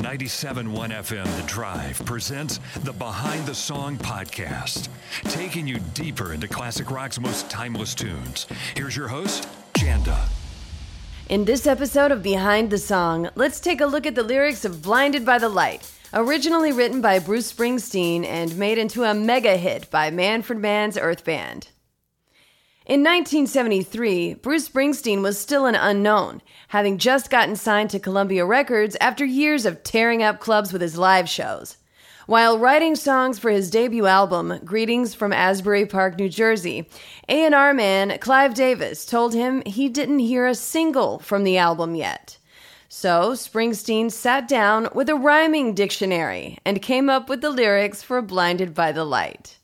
97.1 FM The Drive presents the Behind the Song podcast, taking you deeper into classic rock's most timeless tunes. Here's your host, Janda. In this episode of Behind the Song, let's take a look at the lyrics of Blinded by the Light, originally written by Bruce Springsteen and made into a mega hit by Manfred Mann's Earth Band. In 1973, Bruce Springsteen was still an unknown, having just gotten signed to Columbia Records after years of tearing up clubs with his live shows. While writing songs for his debut album, Greetings from Asbury Park, New Jersey, A&R man Clive Davis told him he didn't hear a single from the album yet. So Springsteen sat down with a rhyming dictionary and came up with the lyrics for Blinded by the Light.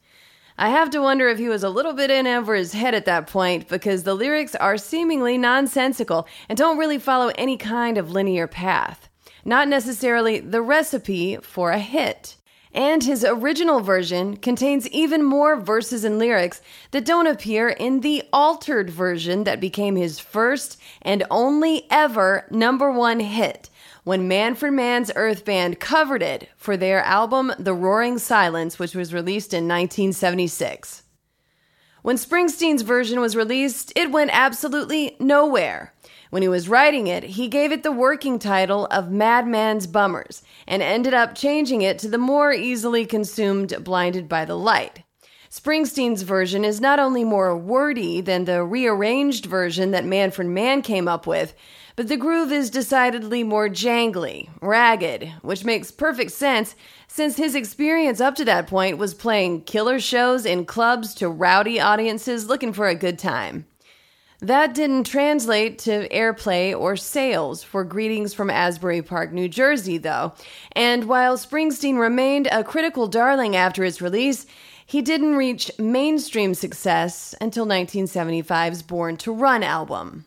I have to wonder if he was a little bit in over his head at that point because the lyrics are seemingly nonsensical and don't really follow any kind of linear path. Not necessarily the recipe for a hit. And his original version contains even more verses and lyrics that don't appear in the altered version that became his first and only ever number one hit when Manfred Mann's Earth Band covered it for their album The Roaring Silence, which was released in 1976. When Springsteen's version was released, it went absolutely nowhere. When he was writing it, he gave it the working title of Madman's Bummers and ended up changing it to the more easily consumed Blinded by the Light. Springsteen's version is not only more wordy than the rearranged version that Manfred Mann came up with, but the groove is decidedly more jangly, ragged, which makes perfect sense since his experience up to that point was playing killer shows in clubs to rowdy audiences looking for a good time. That didn't translate to airplay or sales for Greetings from Asbury Park, New Jersey, though. And while Springsteen remained a critical darling after its release, he didn't reach mainstream success until 1975's Born to Run album.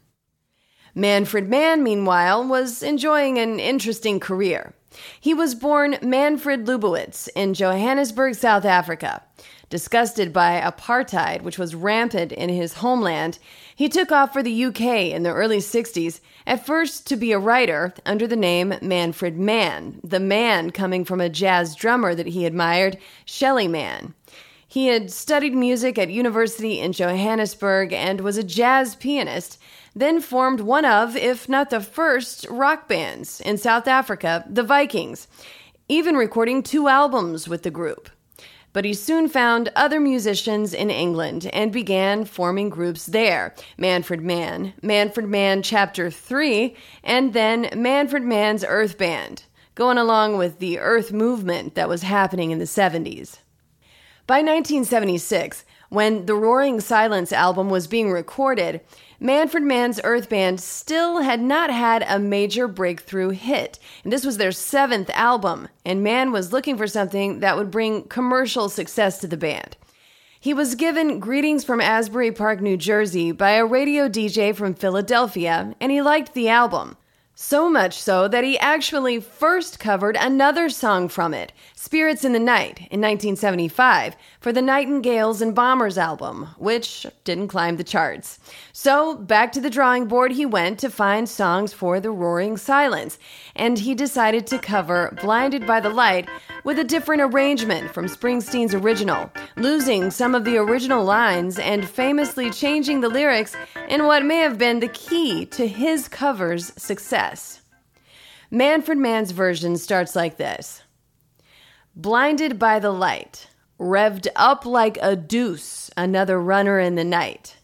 Manfred Mann, meanwhile, was enjoying an interesting career. He was born Manfred Lubowitz in Johannesburg, South Africa. Disgusted by apartheid, which was rampant in his homeland, he took off for the UK in the early 60s, at first to be a writer under the name Manfred Mann, the man coming from a jazz drummer that he admired, Shelly Manne. He had studied music at university in Johannesburg and was a jazz pianist then formed one of, if not the first, rock bands in South Africa, the Vikings, even recording two albums with the group. But he soon found other musicians in England and began forming groups there Manfred Mann, Manfred Mann Chapter 3, and then Manfred Mann's Earth Band, going along with the Earth movement that was happening in the 70s. By 1976, when the Roaring Silence album was being recorded, Manfred Mann's Earth Band still had not had a major breakthrough hit. And this was their seventh album, and Mann was looking for something that would bring commercial success to the band. He was given Greetings from Asbury Park, New Jersey by a radio DJ from Philadelphia, and he liked the album. So much so that he actually first covered another song from it, Spirits in the Night, in 1975, for the Nightingales and Bombers album, which didn't climb the charts. So back to the drawing board he went to find songs for The Roaring Silence, and he decided to cover Blinded by the Light with a different arrangement from Springsteen's original, losing some of the original lines and famously changing the lyrics in what may have been the key to his cover's success. Manfred Mann's version starts like this Blinded by the light, revved up like a deuce, another runner in the night.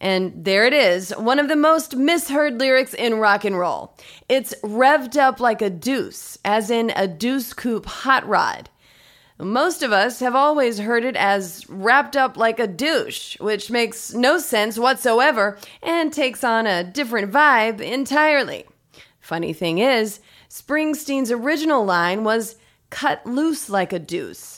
And there it is, one of the most misheard lyrics in rock and roll. It's revved up like a deuce, as in a deuce coupe hot rod. Most of us have always heard it as wrapped up like a douche, which makes no sense whatsoever and takes on a different vibe entirely. Funny thing is, Springsteen's original line was cut loose like a deuce.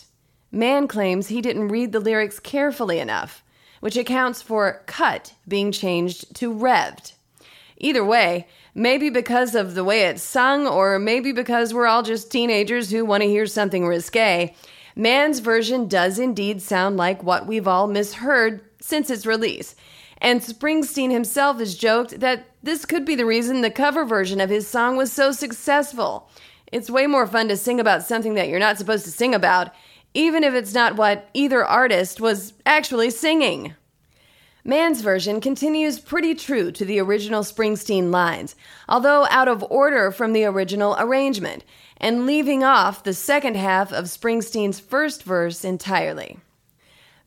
Mann claims he didn't read the lyrics carefully enough, which accounts for cut being changed to revved. Either way, maybe because of the way it's sung, or maybe because we're all just teenagers who want to hear something risque, Mann's version does indeed sound like what we've all misheard since its release. And Springsteen himself has joked that this could be the reason the cover version of his song was so successful. It's way more fun to sing about something that you're not supposed to sing about, even if it's not what either artist was actually singing. Mann's version continues pretty true to the original Springsteen lines, although out of order from the original arrangement, and leaving off the second half of Springsteen's first verse entirely.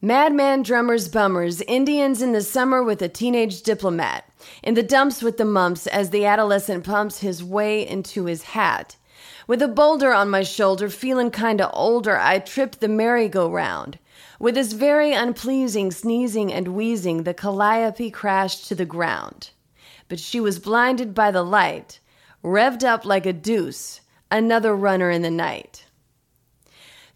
Madman drummers, bummers, Indians in the summer with a teenage diplomat, in the dumps with the mumps as the adolescent pumps his way into his hat. With a boulder on my shoulder, feeling kinda older, I tripped the merry-go-round. With this very unpleasing sneezing and wheezing, the calliope crashed to the ground. But she was blinded by the light, revved up like a deuce, another runner in the night.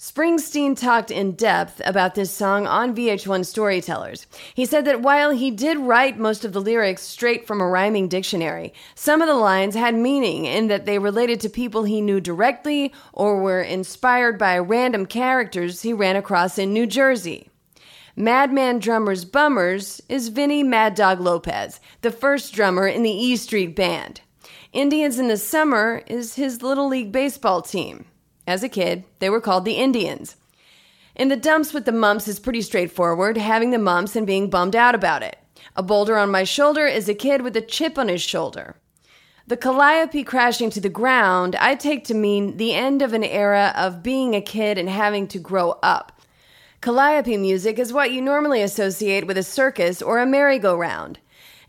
Springsteen talked in depth about this song on VH1 Storytellers. He said that while he did write most of the lyrics straight from a rhyming dictionary, some of the lines had meaning in that they related to people he knew directly or were inspired by random characters he ran across in New Jersey. Madman Drummers Bummers is Vini Mad Dog Lopez, the first drummer in the E Street Band. Indians in the Summer is his Little League Baseball team. As a kid, they were called the Indians. In the dumps with the mumps is pretty straightforward, having the mumps and being bummed out about it. A boulder on my shoulder is a kid with a chip on his shoulder. The calliope crashing to the ground I take to mean the end of an era of being a kid and having to grow up. Calliope music is what you normally associate with a circus or a merry-go-round.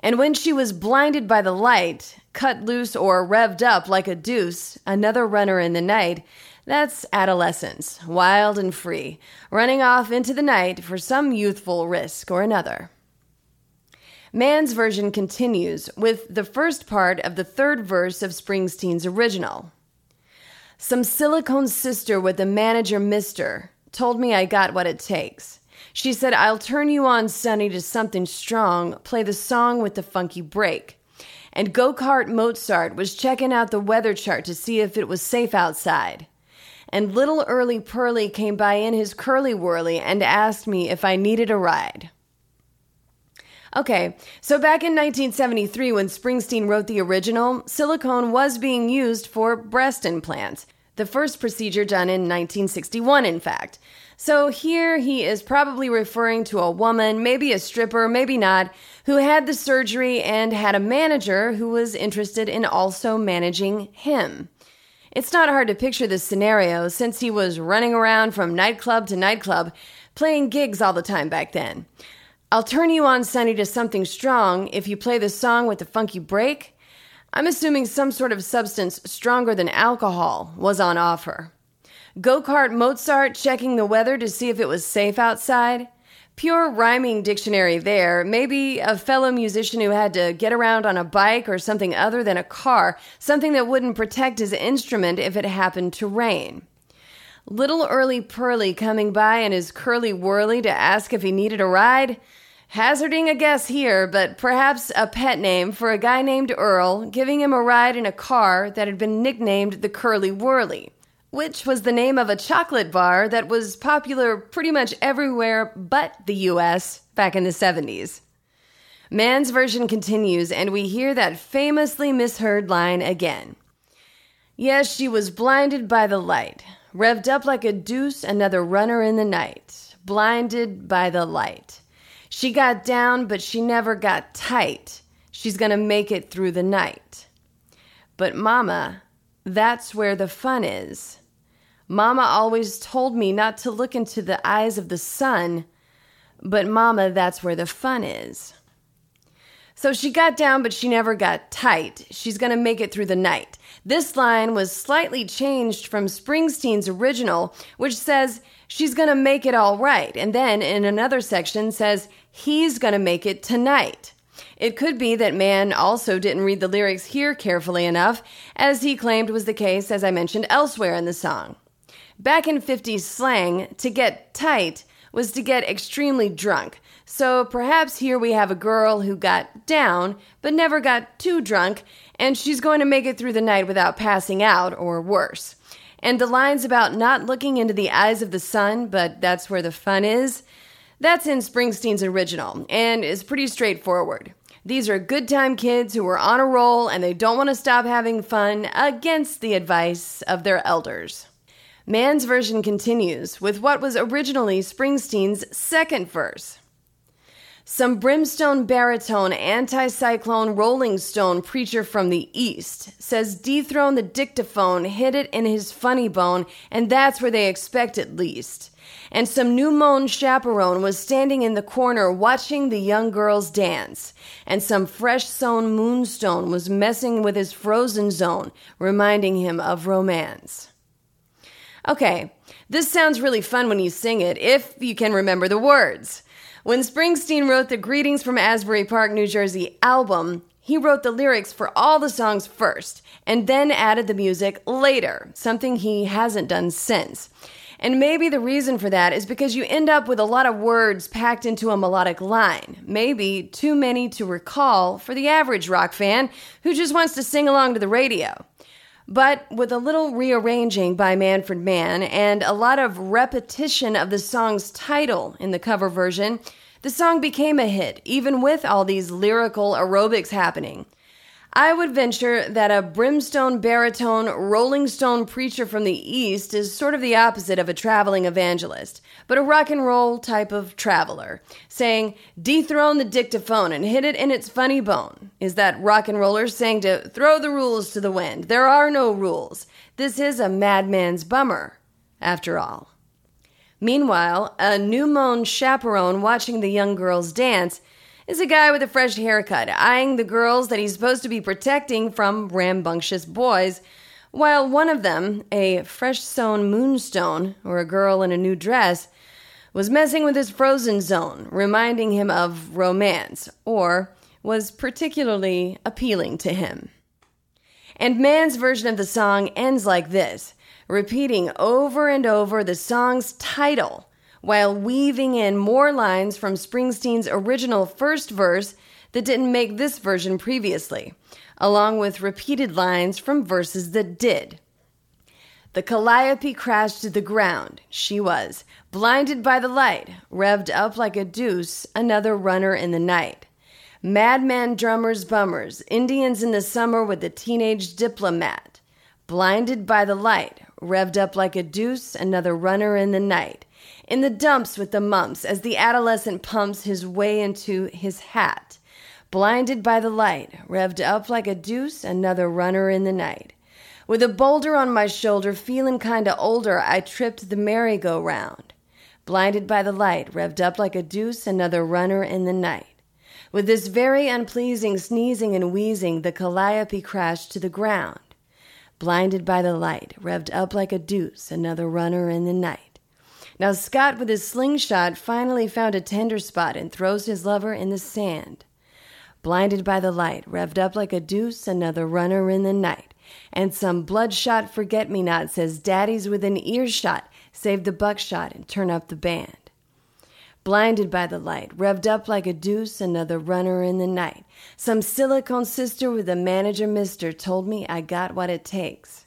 And when she was blinded by the light, cut loose or revved up like a deuce, another runner in the night, that's adolescence, wild and free, running off into the night for some youthful risk or another. Mann's version continues with the first part of the third verse of Springsteen's original. Some silicone sister with the manager mister told me I got what it takes. She said, I'll turn you on, Sonny, to something strong, play the song with the funky break. And Go Kart Mozart was checking out the weather chart to see if it was safe outside and little Early Pearly came by in his curly whirly and asked me if I needed a ride. Okay, so back in 1973, when Springsteen wrote the original, silicone was being used for breast implants. The first procedure done in 1961, in fact. So here he is probably referring to a woman, maybe a stripper, maybe not, who had the surgery and had a manager who was interested in also managing him. It's not hard to picture this scenario since he was running around from nightclub to nightclub, playing gigs all the time back then. I'll turn you on, Sonny, to something strong if you play the song with the funky break. I'm assuming some sort of substance stronger than alcohol was on offer. Go kart Mozart checking the weather to see if it was safe outside. Pure rhyming dictionary there. Maybe a fellow musician who had to get around on a bike or something other than a car, something that wouldn't protect his instrument if it happened to rain. Little Early Pearly coming by in his curly whirly to ask if he needed a ride? Hazarding a guess here, but perhaps a pet name for a guy named Earl giving him a ride in a car that had been nicknamed the Curly Whirly which was the name of a chocolate bar that was popular pretty much everywhere but the US back in the 70s. Mann's version continues, and we hear that famously misheard line again. Yes, she was blinded by the light, revved up like a deuce, another runner in the night. Blinded by the light. She got down, but she never got tight. She's gonna make it through the night. But, Mama, that's where the fun is. Mama always told me not to look into the eyes of the sun, but Mama, that's where the fun is. So she got down, but she never got tight. She's to make it through the night. This line was slightly changed from Springsteen's original, which says she's to make it all right. And then in another section says he's to make it tonight. It could be that Mann also didn't read the lyrics here carefully enough, as he claimed was the case, as I mentioned elsewhere in the song. Back in 50s slang, to get tight was to get extremely drunk, so perhaps here we have a girl who got down, but never got too drunk, and she's going to make it through the night without passing out, or worse. And the lines about not looking into the eyes of the sun, but that's where the fun is, that's in Springsteen's original, and is pretty straightforward. These are good time kids who are on a roll and they don't want to stop having fun against the advice of their elders. Mann's version continues with what was originally Springsteen's second verse. Some brimstone baritone anticyclone rolling stone preacher from the east says dethrone the dictaphone, hit it in his funny bone, and that's where they expect at least. And some new mown chaperone was standing in the corner watching the young girls dance. And some fresh sown moonstone was messing with his frozen zone, reminding him of romance. Okay, this sounds really fun when you sing it, if you can remember the words. When Springsteen wrote the Greetings from Asbury Park, New Jersey album, he wrote the lyrics for all the songs first and then added the music later, something he hasn't done since. And maybe the reason for that is because you end up with a lot of words packed into a melodic line. Maybe too many to recall for the average rock fan who just wants to sing along to the radio. But with a little rearranging by Manfred Mann and a lot of repetition of the song's title in the cover version, the song became a hit, even with all these lyrical aerobics happening. I would venture that a brimstone baritone rolling stone preacher from the East is sort of the opposite of a traveling evangelist, but a rock and roll type of traveler, saying, dethrone the dictaphone and hit it in its funny bone. Is that rock and roller saying to throw the rules to the wind? There are no rules. This is a madman's bummer, after all. Meanwhile, a new mown chaperone watching the young girls dance is a guy with a fresh haircut, eyeing the girls that he's supposed to be protecting from rambunctious boys, while one of them, a fresh sown moonstone, or a girl in a new dress, was messing with his frozen zone, reminding him of romance, or was particularly appealing to him. And Mann's version of the song ends like this, repeating over and over the song's title while weaving in more lines from Springsteen's original first verse that didn't make this version previously, along with repeated lines from verses that did. The Calliope crashed to the ground. She was, blinded by the light, revved up like a deuce, another runner in the night. Madman drummers, bummers, Indians in the summer with the teenage diplomat. Blinded by the light, revved up like a deuce, another runner in the night in the dumps with the mumps as the adolescent pumps his way into his hat. Blinded by the light, revved up like a deuce, another runner in the night. With a boulder on my shoulder, feeling kinda older, I tripped the merry-go-round. Blinded by the light, revved up like a deuce, another runner in the night. With this very unpleasing sneezing and wheezing, the calliope crashed to the ground. Blinded by the light, revved up like a deuce, another runner in the night. Now Scott, with his slingshot, finally found a tender spot and throws his lover in the sand. Blinded by the light, revved up like a deuce, another runner in the night. And some bloodshot forget me not says, Daddy's within earshot, save the buckshot and turn up the band. Blinded by the light, revved up like a deuce, another runner in the night. Some silicone sister with a manager mister told me I got what it takes.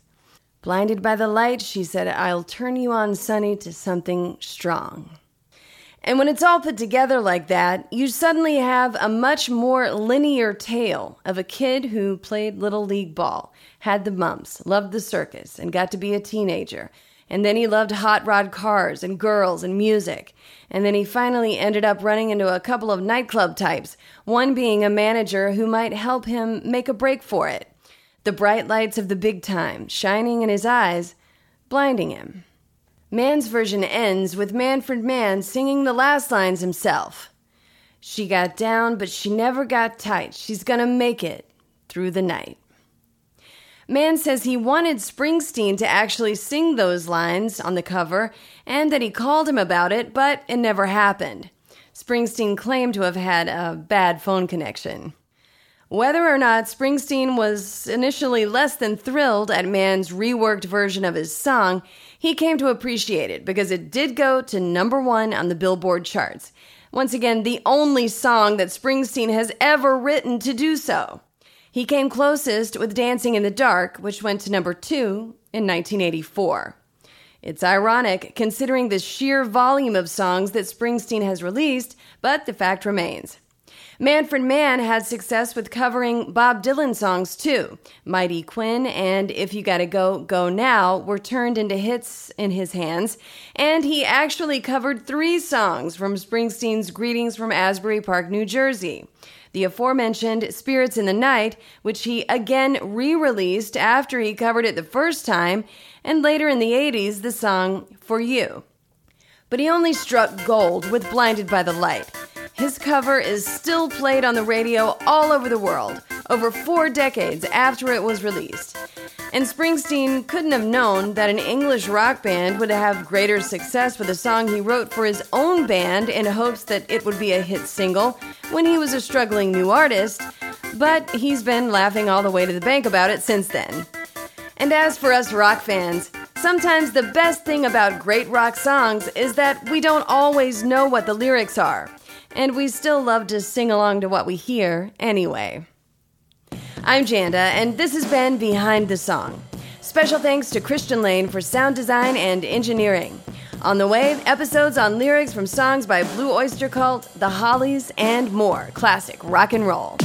Blinded by the light, she said, I'll turn you on, Sonny, to something strong. And when it's all put together like that, you suddenly have a much more linear tale of a kid who played Little League ball, had the mumps, loved the circus, and got to be a teenager. And then he loved hot rod cars and girls and music. And then he finally ended up running into a couple of nightclub types, one being a manager who might help him make a break for it the bright lights of the big time shining in his eyes, blinding him. Mann's version ends with Manfred Mann singing the last lines himself. She got down, but she never got tight. She's gonna make it through the night. Mann says he wanted Springsteen to actually sing those lines on the cover and that he called him about it, but it never happened. Springsteen claimed to have had a bad phone connection. Whether or not Springsteen was initially less than thrilled at Mann's reworked version of his song, he came to appreciate it because it did go to number one on the Billboard charts. Once again, the only song that Springsteen has ever written to do so. He came closest with Dancing in the Dark, which went to number two in 1984. It's ironic considering the sheer volume of songs that Springsteen has released, but the fact remains. Manfred Mann had success with covering Bob Dylan songs too. Mighty Quinn and If You Gotta Go, Go Now were turned into hits in his hands, and he actually covered three songs from Springsteen's Greetings from Asbury Park, New Jersey. The aforementioned Spirits in the Night, which he again re released after he covered it the first time, and later in the 80s, the song For You. But he only struck gold with Blinded by the Light. His cover is still played on the radio all over the world, over four decades after it was released. And Springsteen couldn't have known that an English rock band would have greater success with a song he wrote for his own band in hopes that it would be a hit single when he was a struggling new artist, but he's been laughing all the way to the bank about it since then. And as for us rock fans, sometimes the best thing about great rock songs is that we don't always know what the lyrics are and we still love to sing along to what we hear anyway. I'm Janda, and this has been Behind the Song. Special thanks to Christian Lane for sound design and engineering. On the way, episodes on lyrics from songs by Blue Oyster Cult, The Hollies, and more classic rock and roll.